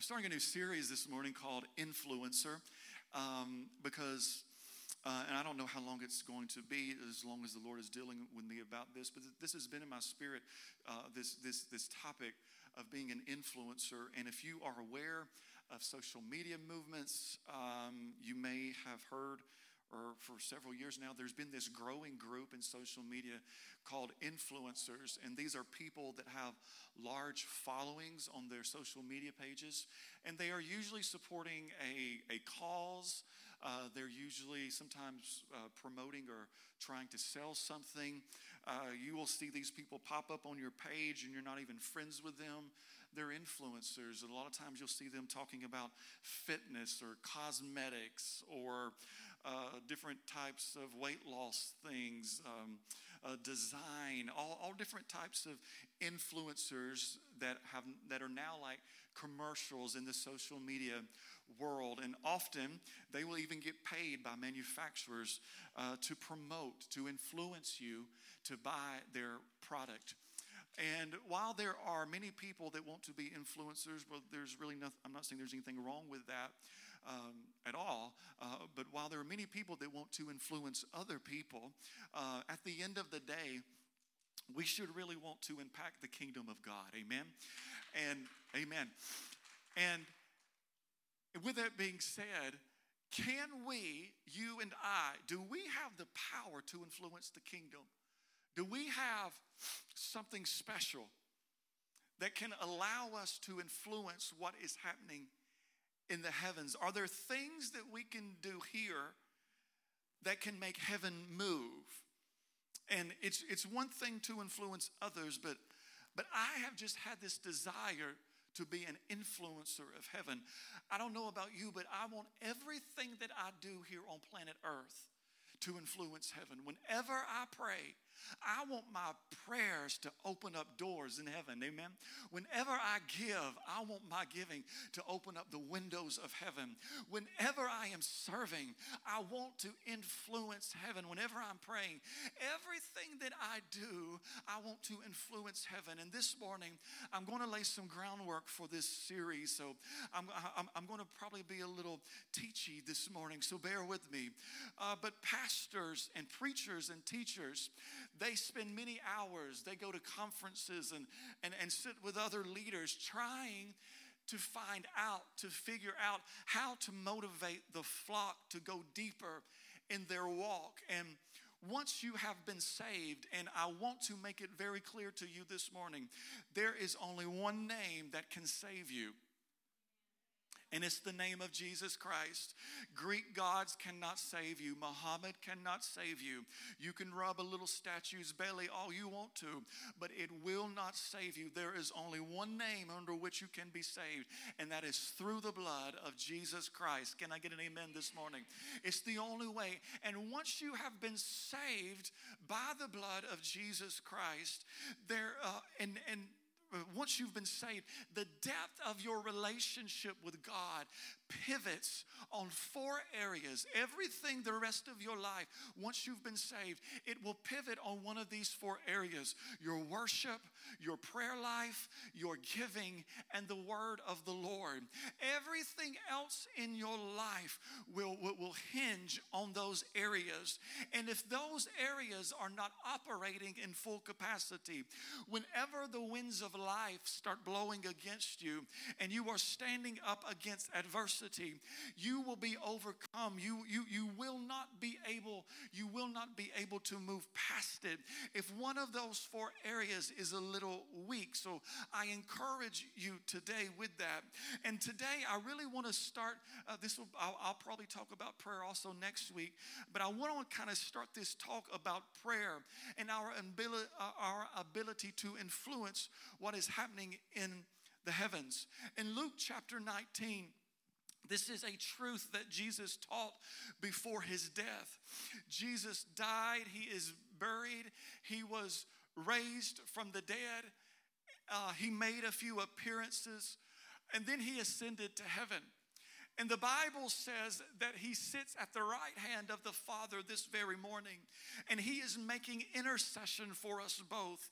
I'm starting a new series this morning called Influencer um, because, uh, and I don't know how long it's going to be, as long as the Lord is dealing with me about this, but this has been in my spirit, uh, this, this, this topic of being an influencer. And if you are aware of social media movements, um, you may have heard or for several years now, there's been this growing group in social media called influencers. And these are people that have large followings on their social media pages. And they are usually supporting a, a cause. Uh, they're usually sometimes uh, promoting or trying to sell something. Uh, you will see these people pop up on your page and you're not even friends with them. They're influencers. And a lot of times you'll see them talking about fitness or cosmetics or uh, different types of weight loss things, um, uh, design, all, all different types of influencers that have that are now like commercials in the social media world. And often they will even get paid by manufacturers uh, to promote, to influence you to buy their product. And while there are many people that want to be influencers, well, there's really nothing, I'm not saying there's anything wrong with that um, at all. Uh, but while there are many people that want to influence other people, uh, at the end of the day, we should really want to impact the kingdom of God. Amen. And amen. And with that being said, can we, you and I, do we have the power to influence the kingdom? Do we have something special that can allow us to influence what is happening in the heavens? Are there things that we can do here that can make heaven move? And it's, it's one thing to influence others, but, but I have just had this desire to be an influencer of heaven. I don't know about you, but I want everything that I do here on planet Earth to influence heaven. Whenever I pray, I want my prayers to open up doors in heaven. Amen. Whenever I give, I want my giving to open up the windows of heaven. Whenever I am serving, I want to influence heaven. Whenever I'm praying, everything that I do, I want to influence heaven. And this morning, I'm going to lay some groundwork for this series. So I'm, I'm, I'm going to probably be a little teachy this morning, so bear with me. Uh, but pastors and preachers and teachers, they spend many hours, they go to conferences and, and, and sit with other leaders trying to find out, to figure out how to motivate the flock to go deeper in their walk. And once you have been saved, and I want to make it very clear to you this morning, there is only one name that can save you and it's the name of Jesus Christ. Greek gods cannot save you, Muhammad cannot save you. You can rub a little statue's belly all you want to, but it will not save you. There is only one name under which you can be saved, and that is through the blood of Jesus Christ. Can I get an amen this morning? It's the only way. And once you have been saved by the blood of Jesus Christ, there uh, and and Uh, once you've been saved, the depth of your relationship with God pivots on four areas. Everything the rest of your life, once you've been saved, it will pivot on one of these four areas your worship, your prayer life, your giving, and the word of the Lord. Everything else in your life will, will, will hinge on those areas. And if those areas are not operating in full capacity, whenever the winds of life start blowing against you and you are standing up against adversity, adversity, you will be overcome. You, you, you will not be able, you will not be able to move past it if one of those four areas is a little weak. So I encourage you today with that. And today I really want to start, uh, this will, I'll, I'll probably talk about prayer also next week, but I want to kind of start this talk about prayer and our ability, uh, our ability to influence what is happening in the heavens. In Luke chapter 19, this is a truth that Jesus taught before his death. Jesus died, he is buried, he was raised from the dead, uh, he made a few appearances, and then he ascended to heaven. And the Bible says that he sits at the right hand of the Father this very morning, and he is making intercession for us both.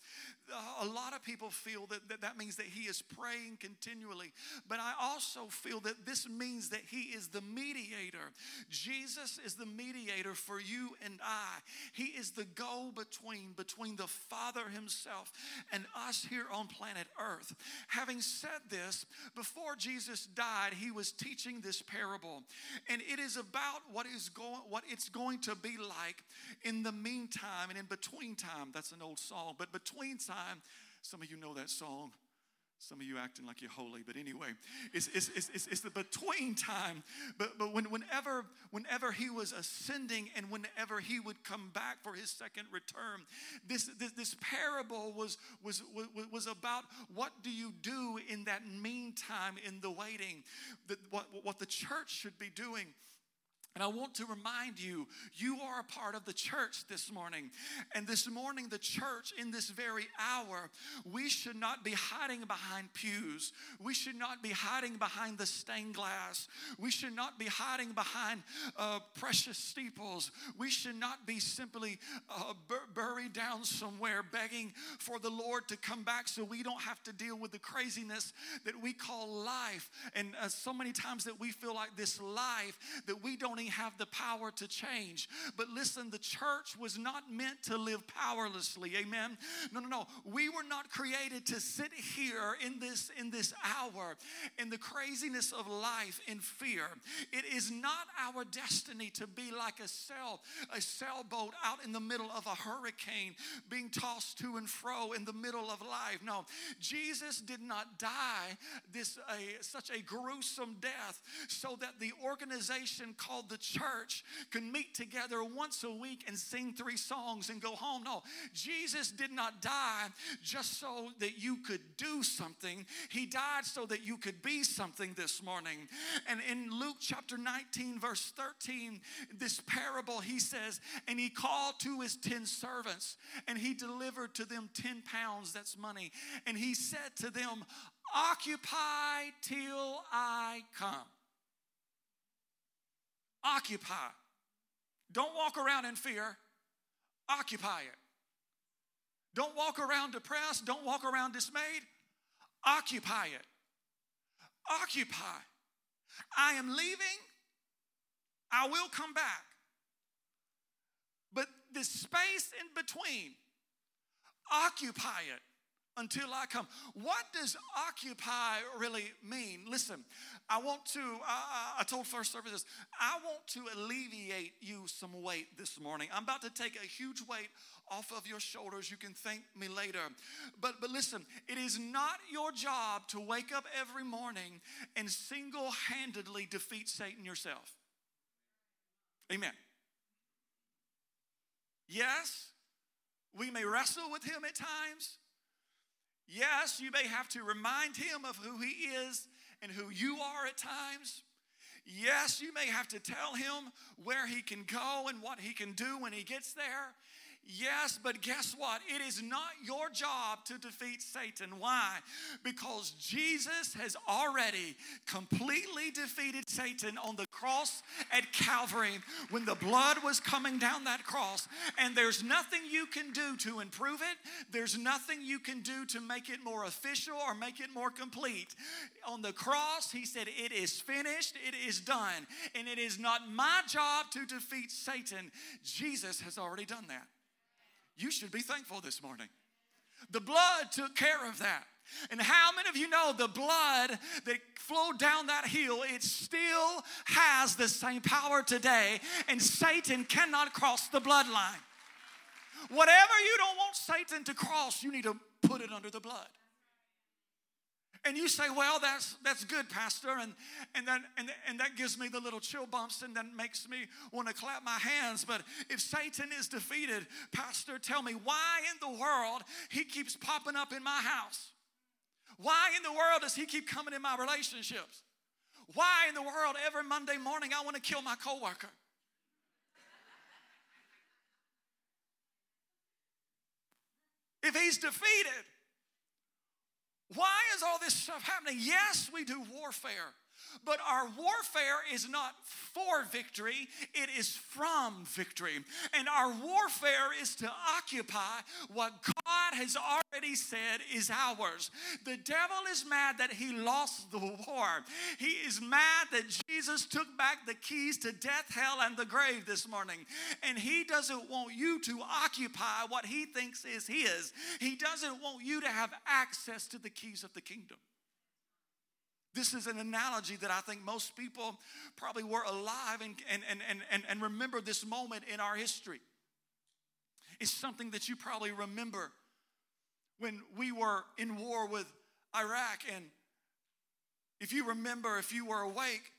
A lot of people feel that that, that means that he is praying continually, but I also feel that this means that he is the mediator. Jesus is the mediator for you and I. He is the go between between the Father himself and us here on planet Earth. Having said this, before Jesus died, he was teaching this parable. And it is about what is going what it's going to be like in the meantime and in between time. That's an old song, but between time, some of you know that song. Some of you acting like you're holy, but anyway, it's, it's, it's, it's, the between time. But, but when, whenever, whenever he was ascending and whenever he would come back for his second return, this, this, this parable was, was, was, was about what do you do in that meantime in the waiting, the, what, what the church should be doing. And I want to remind you, you are a part of the church this morning. And this morning, the church, in this very hour, we should not be hiding behind pews. We should not be hiding behind the stained glass. We should not be hiding behind uh, precious steeples. We should not be simply uh, bur- buried down somewhere begging for the Lord to come back so we don't have to deal with the craziness that we call life. And uh, so many times that we feel like this life that we don't even have the power to change. But listen, the church was not meant to live powerlessly. Amen. No, no, no. We were not created to sit here in this in this hour in the craziness of life in fear. It is not our destiny to be like a sail a sailboat out in the middle of a hurricane being tossed to and fro in the middle of life. No. Jesus did not die this a, such a gruesome death so that the organization called the church can meet together once a week and sing three songs and go home. No, Jesus did not die just so that you could do something, He died so that you could be something this morning. And in Luke chapter 19, verse 13, this parable, He says, And He called to His 10 servants and He delivered to them 10 pounds, that's money. And He said to them, Occupy till I come. Occupy. Don't walk around in fear, occupy it. Don't walk around depressed, don't walk around dismayed, occupy it. Occupy. I am leaving, I will come back. But the space in between, occupy it until I come. What does occupy really mean? Listen, I want to, uh, I told first Service this, I want to alleviate you some weight this morning. I'm about to take a huge weight off of your shoulders. You can thank me later. But, but listen, it is not your job to wake up every morning and single handedly defeat Satan yourself. Amen. Yes, we may wrestle with him at times. Yes, you may have to remind him of who he is and who you are at times. Yes, you may have to tell him where he can go and what he can do when he gets there. Yes, but guess what? It is not your job to defeat Satan. Why? Because Jesus has already completely defeated Satan on the cross at Calvary when the blood was coming down that cross. And there's nothing you can do to improve it, there's nothing you can do to make it more official or make it more complete. On the cross, he said, It is finished, it is done. And it is not my job to defeat Satan. Jesus has already done that. You should be thankful this morning. The blood took care of that. And how many of you know the blood that flowed down that hill, it still has the same power today, and Satan cannot cross the bloodline. Whatever you don't want Satan to cross, you need to put it under the blood. And you say, well, that's, that's good, Pastor. And, and, that, and, and that gives me the little chill bumps and that makes me want to clap my hands. But if Satan is defeated, Pastor, tell me why in the world he keeps popping up in my house? Why in the world does he keep coming in my relationships? Why in the world every Monday morning I want to kill my coworker? If he's defeated, why is all this stuff happening? Yes, we do warfare. But our warfare is not for victory, it is from victory. And our warfare is to occupy what God has already said is ours. The devil is mad that he lost the war. He is mad that Jesus took back the keys to death, hell, and the grave this morning. And he doesn't want you to occupy what he thinks is his. He doesn't want you to have access to the keys of the kingdom. This is an analogy that I think most people probably were alive and, and, and, and, and remember this moment in our history. It's something that you probably remember when we were in war with Iraq. And if you remember, if you were awake,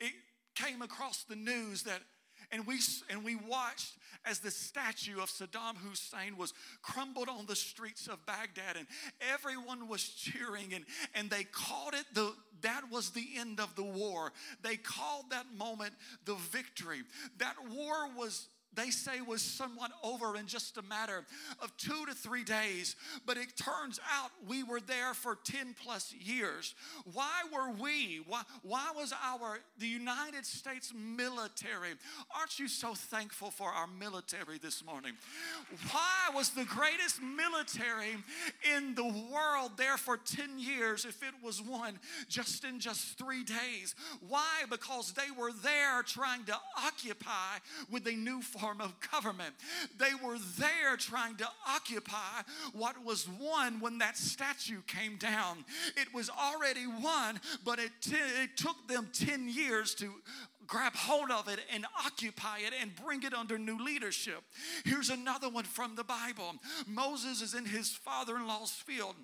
it came across the news that and we, and we watched as the statue of Saddam Hussein was crumbled on the streets of Baghdad, and everyone was cheering, and, and they called it the that was the end of the war. They called that moment the victory. That war was they say was somewhat over in just a matter of two to three days. But it turns out we were there for 10 plus years. Why were we? Why, why was our, the United States military? Aren't you so thankful for our military this morning? Why was the greatest military in the world there for 10 years if it was one just in just three days? Why? Because they were there trying to occupy with a new of government. They were there trying to occupy what was won when that statue came down. It was already won, but it, t- it took them 10 years to grab hold of it and occupy it and bring it under new leadership. Here's another one from the Bible Moses is in his father in law's field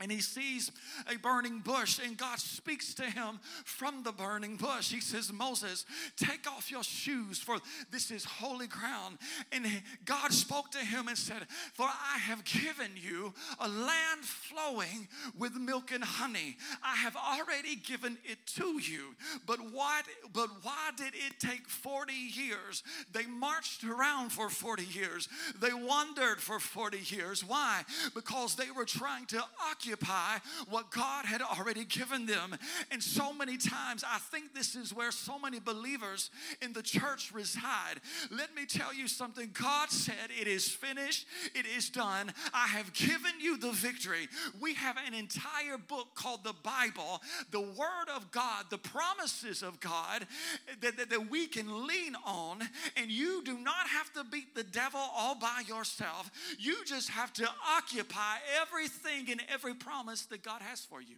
and he sees a burning bush, and God speaks to him from the burning bush. He says, Moses, take off your shoes, for this is holy ground. And God spoke to him and said, For I have given you a land flowing with milk and honey. I have already given it to you. But why, but why did it take 40 years? They marched around for 40 years, they wandered for 40 years. Why? Because they were trying to occupy occupy what God had already given them. And so many times, I think this is where so many believers in the church reside. Let me tell you something God said, It is finished, it is done. I have given you the victory. We have an entire book called the Bible, the Word of God, the promises of God that, that, that we can lean on. And you do not have to beat the devil all by yourself. You just have to occupy everything and every promise that God has for you.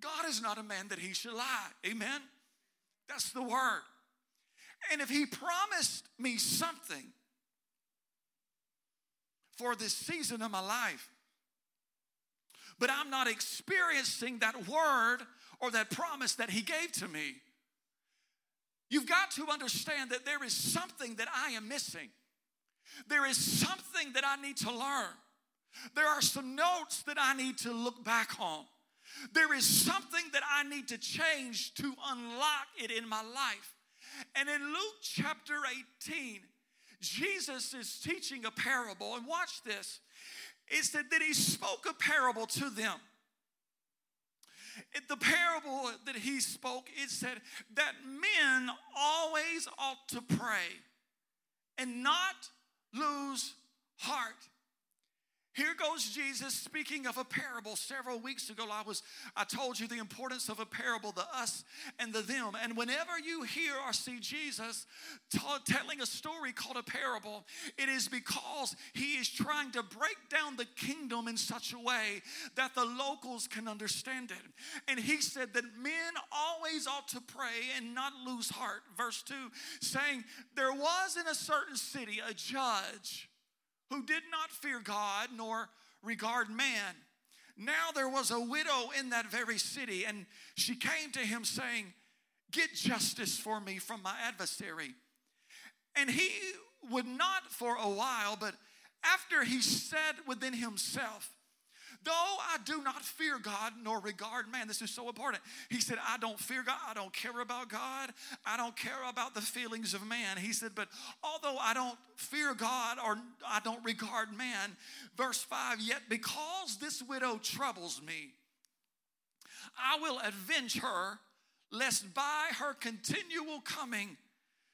God is not a man that he should lie. Amen? That's the word. And if he promised me something for this season of my life, but I'm not experiencing that word or that promise that he gave to me, you've got to understand that there is something that I am missing. There is something that I need to learn. There are some notes that I need to look back on. There is something that I need to change to unlock it in my life. And in Luke chapter 18, Jesus is teaching a parable. And watch this. It said that he spoke a parable to them. the parable that he spoke, it said that men always ought to pray and not lose heart. Here goes Jesus speaking of a parable. Several weeks ago, I was I told you the importance of a parable, the us and the them. And whenever you hear or see Jesus t- telling a story called a parable, it is because he is trying to break down the kingdom in such a way that the locals can understand it. And he said that men always ought to pray and not lose heart. Verse 2 saying, There was in a certain city a judge who did not fear God nor regard man. Now there was a widow in that very city, and she came to him saying, Get justice for me from my adversary. And he would not for a while, but after he said within himself, Though I do not fear God nor regard man, this is so important. He said, I don't fear God. I don't care about God. I don't care about the feelings of man. He said, But although I don't fear God or I don't regard man, verse 5, yet because this widow troubles me, I will avenge her, lest by her continual coming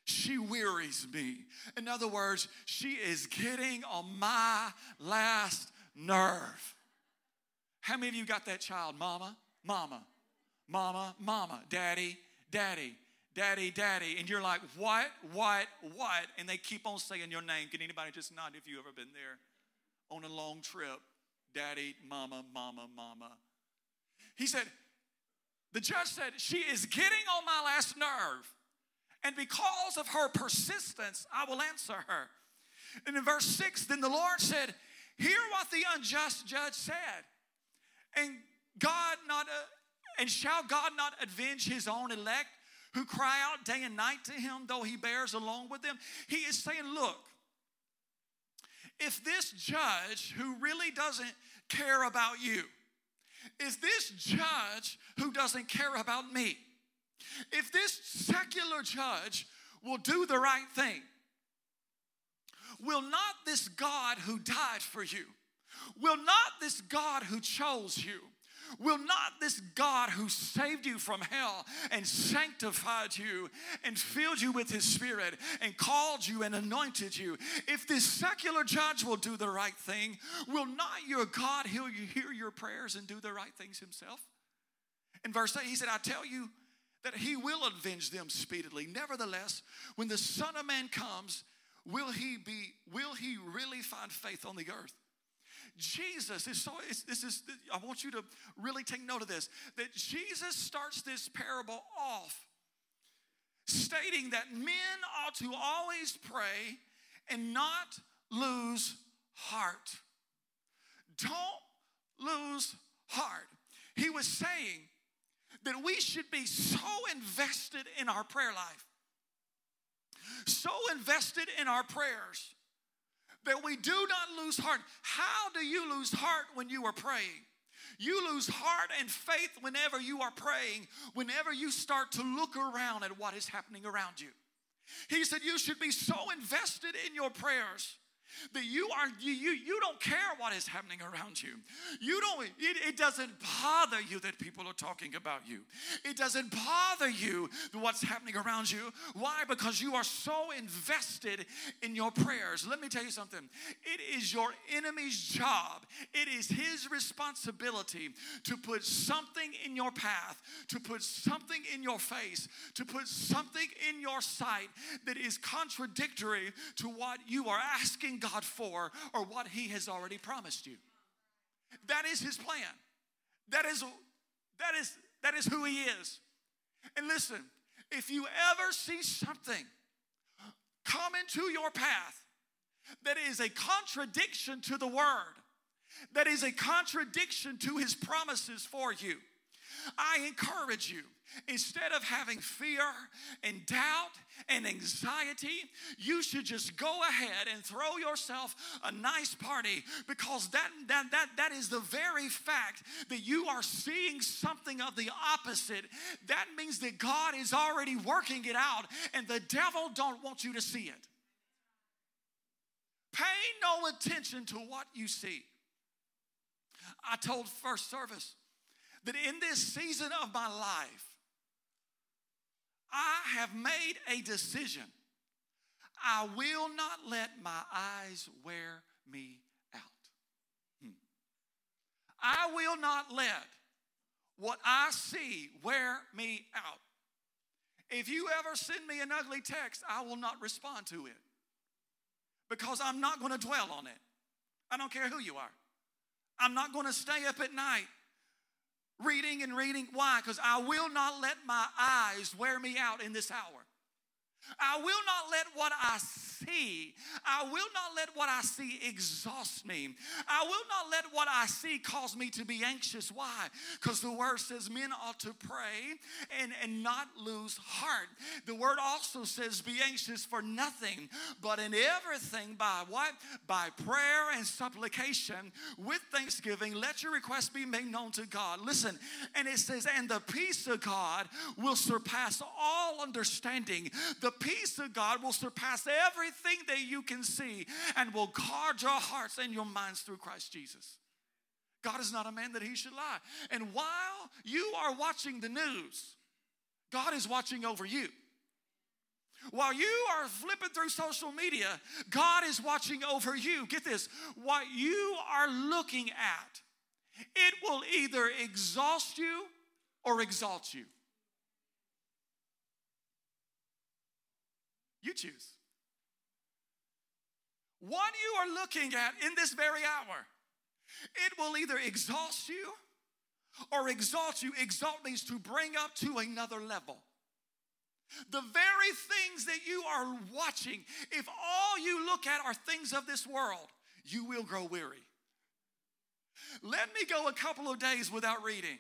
she wearies me. In other words, she is getting on my last nerve. How many of you got that child? Mama, mama, mama, mama, daddy, daddy, daddy, daddy. And you're like, what, what, what? And they keep on saying your name. Can anybody just nod if you've ever been there on a long trip? Daddy, mama, mama, mama. He said, the judge said, she is getting on my last nerve. And because of her persistence, I will answer her. And in verse 6, then the Lord said, Hear what the unjust judge said. And God not, uh, and shall God not avenge his own elect who cry out day and night to him, though he bears along with them? He is saying, Look, if this judge who really doesn't care about you, is this judge who doesn't care about me, if this secular judge will do the right thing, will not this God who died for you, will not this God who chose you, Will not this God who saved you from hell and sanctified you and filled you with his spirit and called you and anointed you, if this secular judge will do the right thing, will not your God hear your prayers and do the right things himself? In verse 8, he said, I tell you that he will avenge them speedily. Nevertheless, when the Son of Man comes, will he be, will he really find faith on the earth? Jesus is so, this is, I want you to really take note of this that Jesus starts this parable off stating that men ought to always pray and not lose heart. Don't lose heart. He was saying that we should be so invested in our prayer life, so invested in our prayers that we do not lose heart. How do you lose heart when you are praying? You lose heart and faith whenever you are praying, whenever you start to look around at what is happening around you. He said you should be so invested in your prayers that you are you, you don't care what is happening around you. You don't it, it doesn't bother you that people are talking about you. It doesn't bother you what's happening around you. Why? Because you are so invested in your prayers. Let me tell you something. It is your enemy's job. It is his responsibility to put something in your path to put something in your face to put something in your sight that is contradictory to what you are asking God for or what He has already promised you. That is His plan. That is, that is, that is who He is. And listen, if you ever see something come into your path that is a contradiction to the Word, that is a contradiction to His promises for you, I encourage you Instead of having fear and doubt and anxiety, you should just go ahead and throw yourself a nice party because that, that, that, that is the very fact that you are seeing something of the opposite. That means that God is already working it out and the devil don't want you to see it. Pay no attention to what you see. I told first service that in this season of my life, I have made a decision. I will not let my eyes wear me out. Hmm. I will not let what I see wear me out. If you ever send me an ugly text, I will not respond to it because I'm not going to dwell on it. I don't care who you are. I'm not going to stay up at night reading and reading. Why? Because I will not let my eyes wear me out in this hour. I will not let what I see, I will not let what I see exhaust me. I will not let what I see cause me to be anxious. Why? Because the word says men ought to pray and, and not lose heart. The word also says be anxious for nothing, but in everything by what? By prayer and supplication with thanksgiving, let your requests be made known to God. Listen, and it says, and the peace of God will surpass all understanding. The peace of God will surpass everything that you can see and will guard your hearts and your minds through Christ Jesus. God is not a man that he should lie. And while you are watching the news, God is watching over you. While you are flipping through social media, God is watching over you. Get this what you are looking at, it will either exhaust you or exalt you. You choose. What you are looking at in this very hour, it will either exhaust you or exalt you. Exalt means to bring up to another level. The very things that you are watching, if all you look at are things of this world, you will grow weary. Let me go a couple of days without reading.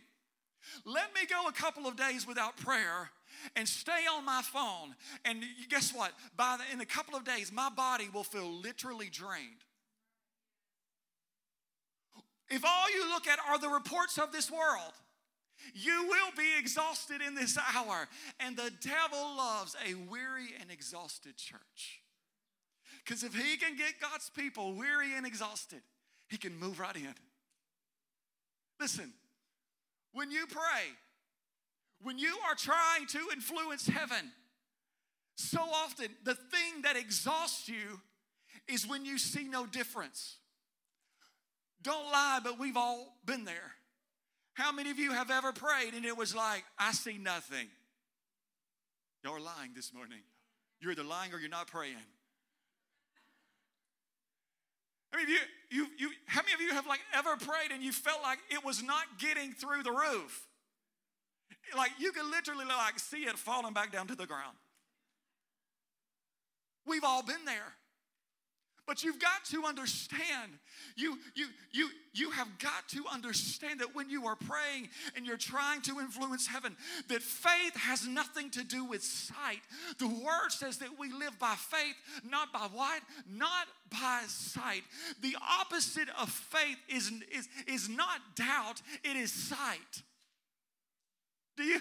Let me go a couple of days without prayer and stay on my phone. And guess what? By the, in a couple of days, my body will feel literally drained. If all you look at are the reports of this world, you will be exhausted in this hour. And the devil loves a weary and exhausted church. Because if he can get God's people weary and exhausted, he can move right in. Listen, when you pray, when you are trying to influence heaven, so often the thing that exhausts you is when you see no difference. Don't lie, but we've all been there. How many of you have ever prayed and it was like, I see nothing? Y'all are lying this morning. You're either lying or you're not praying. Many of you, you, you, how many of you have like ever prayed and you felt like it was not getting through the roof? Like you can literally like see it falling back down to the ground. We've all been there. But you've got to understand, you, you, you, you have got to understand that when you are praying and you're trying to influence heaven, that faith has nothing to do with sight. The word says that we live by faith, not by what? Not by sight. The opposite of faith is, is, is not doubt, it is sight. Do you?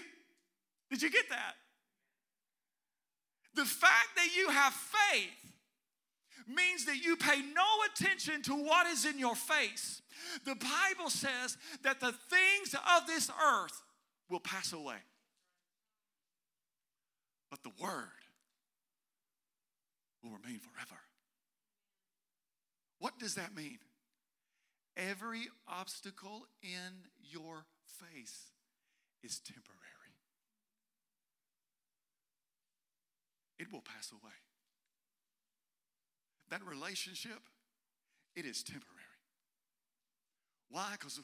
Did you get that? The fact that you have faith means that you pay no attention to what is in your face. The Bible says that the things of this earth will pass away, but the Word will remain forever. What does that mean? Every obstacle in your face is temporary. It will pass away. That relationship, it is temporary. Why? Because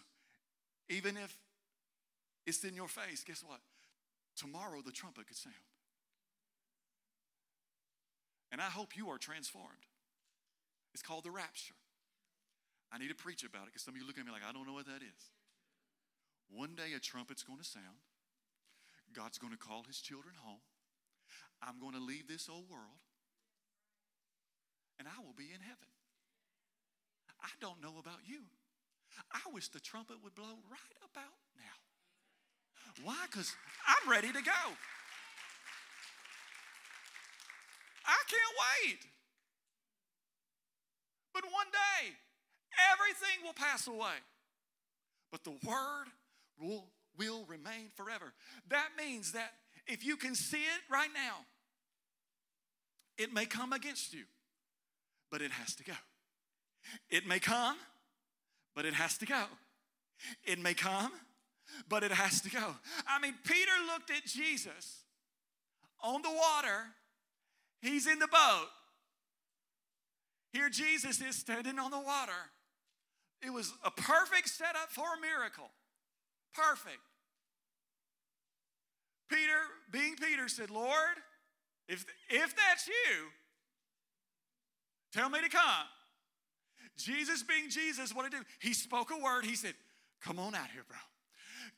even if it's in your face, guess what? Tomorrow the trumpet could sound. And I hope you are transformed. It's called the rapture. I need to preach about it because some of you look at me like, I don't know what that is. One day a trumpet's going to sound. God's going to call his children home. I'm going to leave this old world and I will be in heaven. I don't know about you. I wish the trumpet would blow right about now. Why? Because I'm ready to go. I can't wait. But one day, everything will pass away. But the word will, will remain forever. That means that if you can see it right now, it may come against you but it has to go. It may come, but it has to go. It may come, but it has to go. I mean, Peter looked at Jesus on the water, he's in the boat. Here, Jesus is standing on the water. It was a perfect setup for a miracle. Perfect. Peter, being Peter, said, Lord, if, if that's you, Tell me to come. Jesus, being Jesus, what did he do? He spoke a word. He said, Come on out here, bro.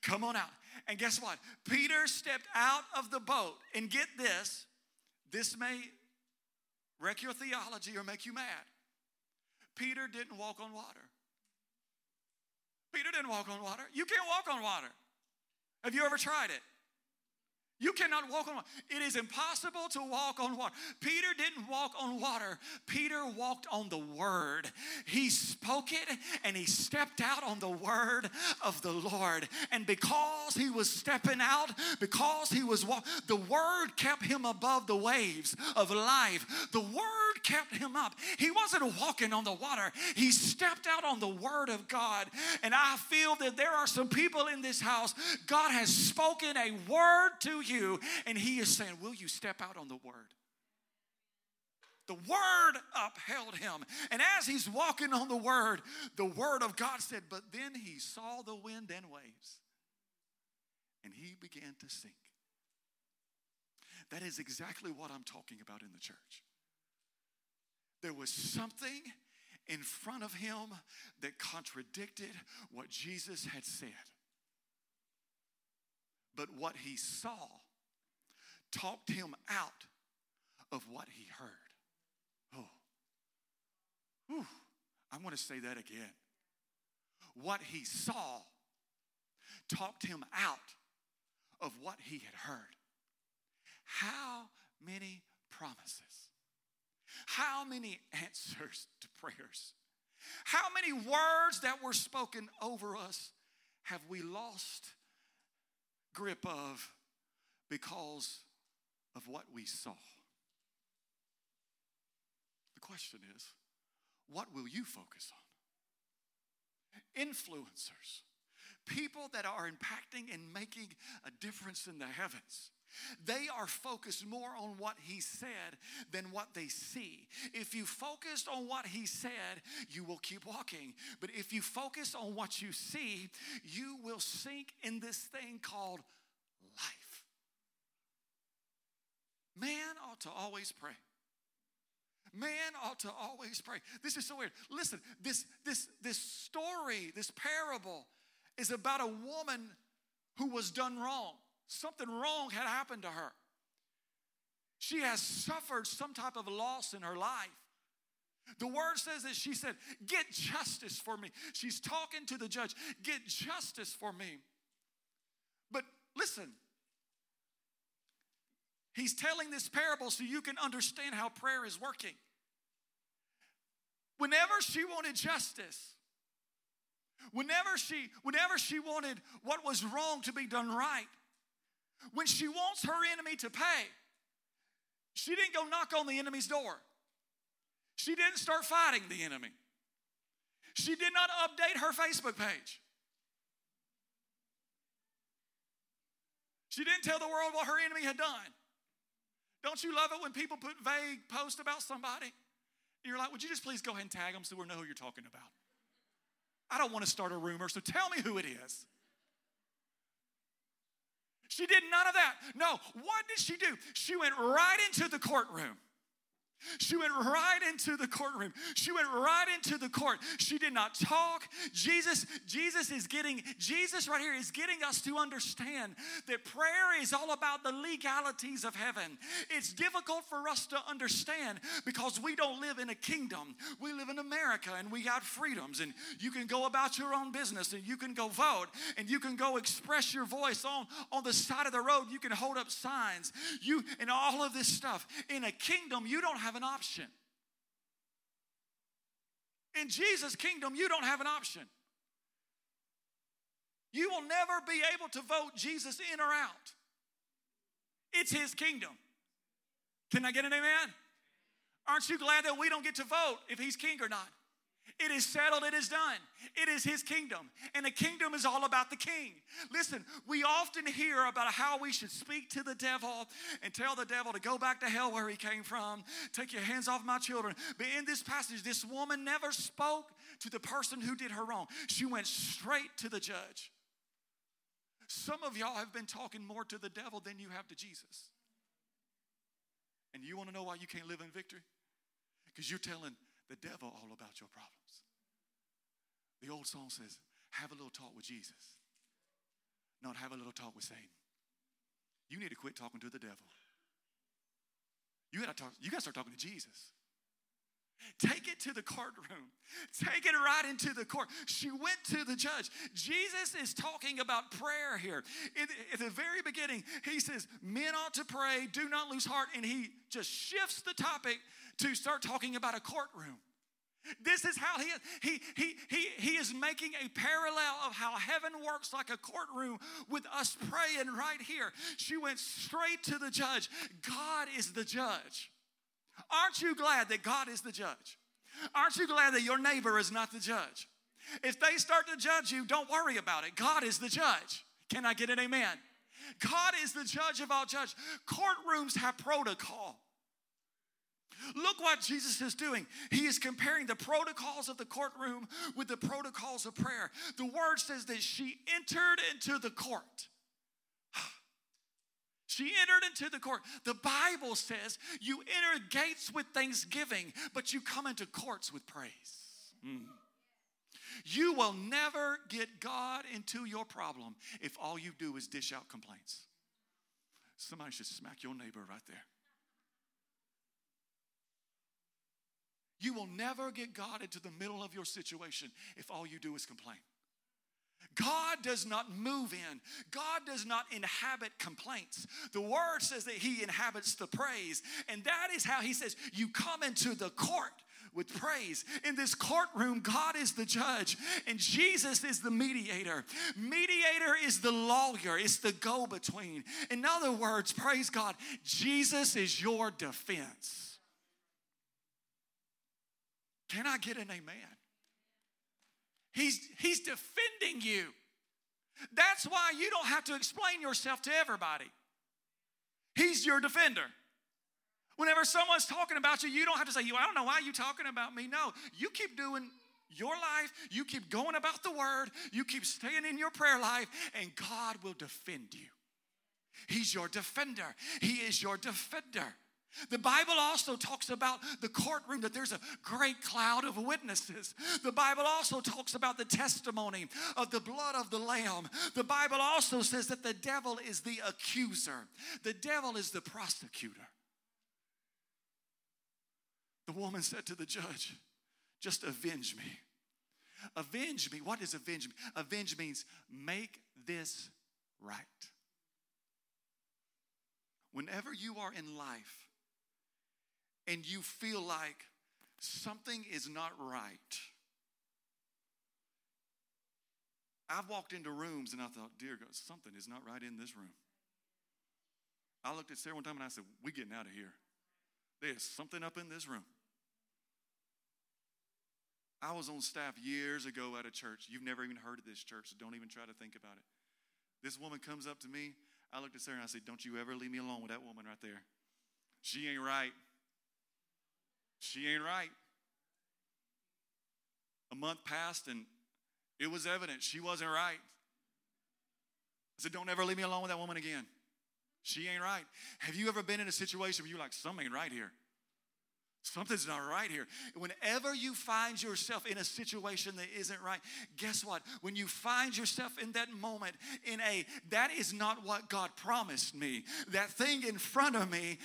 Come on out. And guess what? Peter stepped out of the boat. And get this this may wreck your theology or make you mad. Peter didn't walk on water. Peter didn't walk on water. You can't walk on water. Have you ever tried it? You cannot walk on water. It is impossible to walk on water. Peter didn't walk on water. Peter walked on the word. He spoke it and he stepped out on the word of the Lord. And because he was stepping out, because he was walking, the word kept him above the waves of life. The word kept him up. He wasn't walking on the water. He stepped out on the word of God. And I feel that there are some people in this house, God has spoken a word to you, and He is saying, Will you step out on the word? The word upheld him. And as he's walking on the word, the word of God said, But then he saw the wind and waves, and he began to sink. That is exactly what I'm talking about in the church. There was something in front of him that contradicted what Jesus had said. But what he saw talked him out of what he heard. Oh, Whew. I want to say that again. What he saw talked him out of what he had heard. How many promises? How many answers to prayers? How many words that were spoken over us have we lost grip of because of what we saw. The question is, what will you focus on? Influencers, people that are impacting and making a difference in the heavens. They are focused more on what he said than what they see. If you focused on what he said, you will keep walking. But if you focus on what you see, you will sink in this thing called life. Man ought to always pray. Man ought to always pray. This is so weird. Listen, this this this story, this parable is about a woman who was done wrong. Something wrong had happened to her. She has suffered some type of loss in her life. The word says that she said, Get justice for me. She's talking to the judge, Get justice for me. But listen, he's telling this parable so you can understand how prayer is working. Whenever she wanted justice, whenever she whenever she wanted what was wrong to be done right, when she wants her enemy to pay, she didn't go knock on the enemy's door. She didn't start fighting the enemy. She did not update her Facebook page. She didn't tell the world what her enemy had done. Don't you love it when people put vague posts about somebody? And you're like, would you just please go ahead and tag them so we know who you're talking about? I don't want to start a rumor, so tell me who it is. She did none of that. No, what did she do? She went right into the courtroom. She went right into the courtroom. She went right into the court. She did not talk. Jesus, Jesus is getting, Jesus right here is getting us to understand that prayer is all about the legalities of heaven. It's difficult for us to understand because we don't live in a kingdom. We live in America and we got freedoms and you can go about your own business and you can go vote and you can go express your voice on, on the side of the road. You can hold up signs. You and all of this stuff. In a kingdom, you don't have an option. In Jesus' kingdom, you don't have an option. You will never be able to vote Jesus in or out. It's his kingdom. Can I get an amen? Aren't you glad that we don't get to vote if he's king or not? It is settled, it is done. It is his kingdom. And the kingdom is all about the king. Listen, we often hear about how we should speak to the devil and tell the devil to go back to hell where he came from. Take your hands off my children. But in this passage, this woman never spoke to the person who did her wrong, she went straight to the judge. Some of y'all have been talking more to the devil than you have to Jesus. And you want to know why you can't live in victory? Because you're telling the devil all about your problems. The old song says, have a little talk with Jesus, not have a little talk with Satan. You need to quit talking to the devil. You gotta talk, you gotta start talking to Jesus. Take it to the courtroom. Take it right into the court. She went to the judge. Jesus is talking about prayer here. At the very beginning, he says, Men ought to pray, do not lose heart. And he just shifts the topic to start talking about a courtroom. This is how he, he, he, he, he is making a parallel of how heaven works like a courtroom with us praying right here. She went straight to the judge. God is the judge. Aren't you glad that God is the judge? Aren't you glad that your neighbor is not the judge? If they start to judge you, don't worry about it. God is the judge. Can I get an amen? God is the judge of all judges. Courtrooms have protocol. Look what Jesus is doing. He is comparing the protocols of the courtroom with the protocols of prayer. The word says that she entered into the court. She entered into the court. The Bible says you enter gates with thanksgiving, but you come into courts with praise. Mm. You will never get God into your problem if all you do is dish out complaints. Somebody should smack your neighbor right there. You will never get God into the middle of your situation if all you do is complain. God does not move in. God does not inhabit complaints. The word says that He inhabits the praise. And that is how He says, You come into the court with praise. In this courtroom, God is the judge and Jesus is the mediator. Mediator is the lawyer, it's the go between. In other words, praise God, Jesus is your defense. Can I get an amen? He's, he's defending you. That's why you don't have to explain yourself to everybody. He's your defender. Whenever someone's talking about you, you don't have to say, I don't know why you're talking about me. No, you keep doing your life, you keep going about the word, you keep staying in your prayer life, and God will defend you. He's your defender. He is your defender. The Bible also talks about the courtroom that there's a great cloud of witnesses. The Bible also talks about the testimony of the blood of the Lamb. The Bible also says that the devil is the accuser, the devil is the prosecutor. The woman said to the judge, Just avenge me. Avenge me. What does avenge me? Avenge means make this right. Whenever you are in life, and you feel like something is not right. I've walked into rooms and I thought, dear God, something is not right in this room. I looked at Sarah one time and I said, We're getting out of here. There's something up in this room. I was on staff years ago at a church. You've never even heard of this church, so don't even try to think about it. This woman comes up to me. I looked at Sarah and I said, Don't you ever leave me alone with that woman right there. She ain't right. She ain't right. A month passed and it was evident she wasn't right. I said, Don't ever leave me alone with that woman again. She ain't right. Have you ever been in a situation where you're like, Something ain't right here? Something's not right here. Whenever you find yourself in a situation that isn't right, guess what? When you find yourself in that moment, in a that is not what God promised me. That thing in front of me,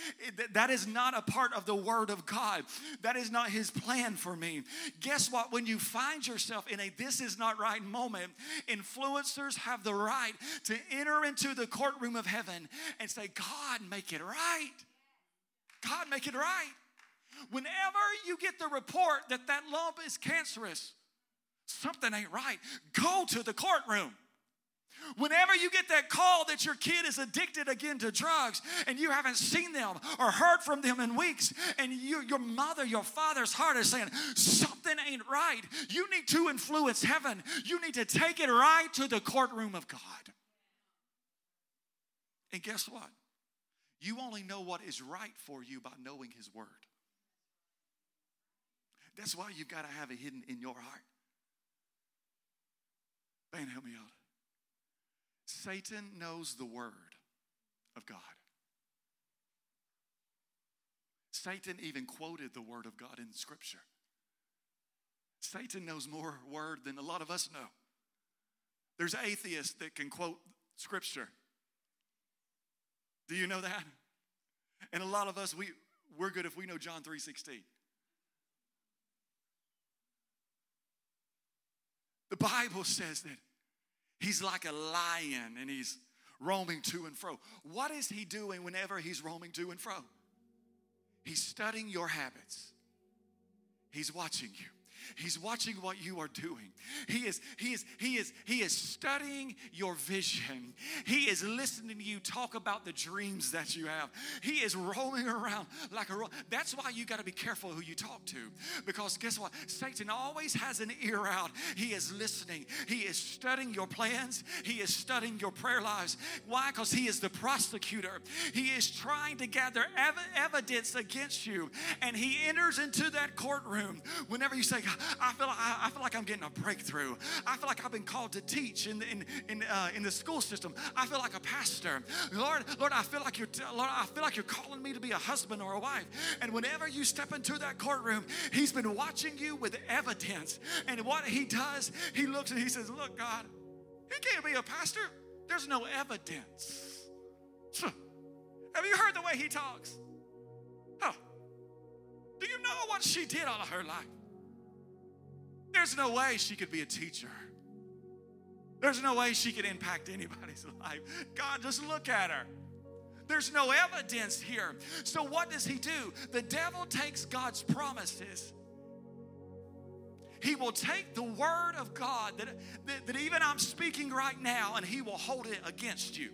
that is not a part of the Word of God. That is not His plan for me. Guess what? When you find yourself in a this is not right moment, influencers have the right to enter into the courtroom of heaven and say, God, make it right. God, make it right. Whenever you get the report that that lump is cancerous, something ain't right. Go to the courtroom. Whenever you get that call that your kid is addicted again to drugs and you haven't seen them or heard from them in weeks, and you, your mother, your father's heart is saying, Something ain't right, you need to influence heaven. You need to take it right to the courtroom of God. And guess what? You only know what is right for you by knowing His Word. That's why you've got to have it hidden in your heart. Man, help me out. Satan knows the word of God. Satan even quoted the word of God in Scripture. Satan knows more word than a lot of us know. There's atheists that can quote Scripture. Do you know that? And a lot of us, we, we're good if we know John 3.16. The Bible says that he's like a lion and he's roaming to and fro. What is he doing whenever he's roaming to and fro? He's studying your habits, he's watching you. He's watching what you are doing. He is, he is, he is, he is studying your vision. He is listening to you talk about the dreams that you have. He is roaming around like a ro- that's why you got to be careful who you talk to. Because guess what? Satan always has an ear out. He is listening. He is studying your plans. He is studying your prayer lives. Why? Because he is the prosecutor. He is trying to gather ev- evidence against you. And he enters into that courtroom whenever you say, I feel, I, I feel like I'm getting a breakthrough. I feel like I've been called to teach in, in, in, uh, in the school system. I feel like a pastor. Lord, Lord, I feel like you're, Lord, I feel like you're calling me to be a husband or a wife. And whenever you step into that courtroom, he's been watching you with evidence. And what he does, he looks and he says, look, God, he can't be a pastor. There's no evidence. Have you heard the way he talks? Huh. Do you know what she did all of her life? There's no way she could be a teacher. There's no way she could impact anybody's life. God, just look at her. There's no evidence here. So, what does he do? The devil takes God's promises. He will take the word of God that, that, that even I'm speaking right now and he will hold it against you.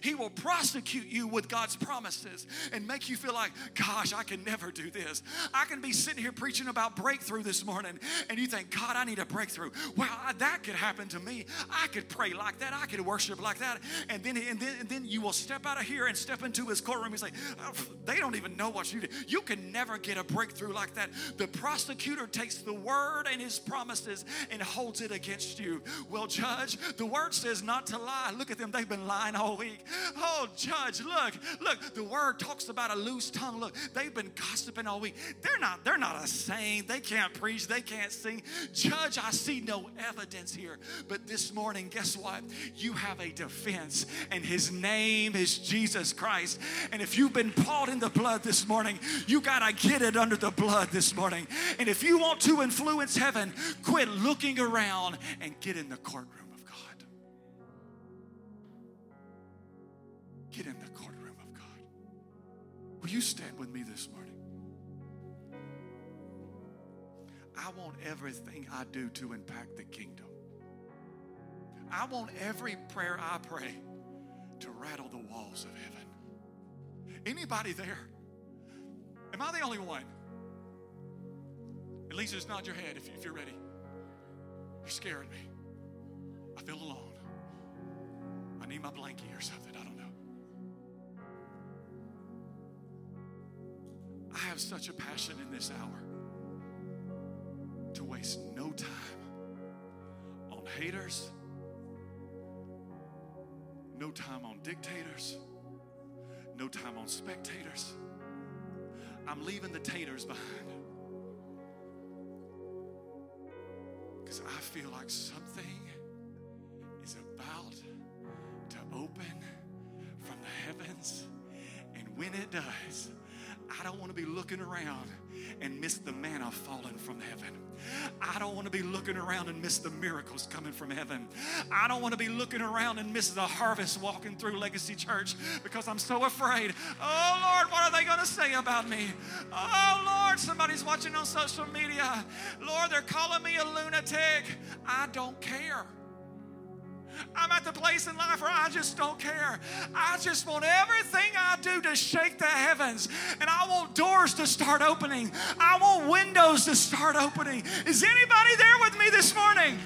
He will prosecute you with God's promises and make you feel like, gosh, I can never do this. I can be sitting here preaching about breakthrough this morning, and you think, God, I need a breakthrough. Well, that could happen to me. I could pray like that. I could worship like that. And then, and then, and then you will step out of here and step into his courtroom and say, oh, they don't even know what you did. You can never get a breakthrough like that. The prosecutor takes the word and his promises and holds it against you. Well, judge, the word says not to lie. Look at them. They've been lying all week. Oh, judge, look, look, the word talks about a loose tongue. Look, they've been gossiping all week. They're not, they're not a saint. They can't preach, they can't sing. Judge, I see no evidence here. But this morning, guess what? You have a defense, and his name is Jesus Christ. And if you've been bought in the blood this morning, you gotta get it under the blood this morning. And if you want to influence heaven, quit looking around and get in the courtroom. Get in the courtroom of God. Will you stand with me this morning? I want everything I do to impact the kingdom. I want every prayer I pray to rattle the walls of heaven. Anybody there? Am I the only one? At least just nod your head if, you're ready. You're scaring me. I feel alone. I need my blankie or something. I don't know. Have such a passion in this hour to waste no time on haters, no time on dictators, no time on spectators. I'm leaving the taters behind because I feel like something is about to open from the heavens, and when it does, I don't want to be looking around and miss the manna falling from heaven. I don't want to be looking around and miss the miracles coming from heaven. I don't want to be looking around and miss the harvest walking through Legacy Church because I'm so afraid. Oh Lord, what are they going to say about me? Oh Lord, somebody's watching on social media. Lord, they're calling me a lunatic. I don't care. I'm at the place in life where I just don't care. I just want everything I do to shake the heavens. And I want doors to start opening. I want windows to start opening. Is anybody there with me this morning?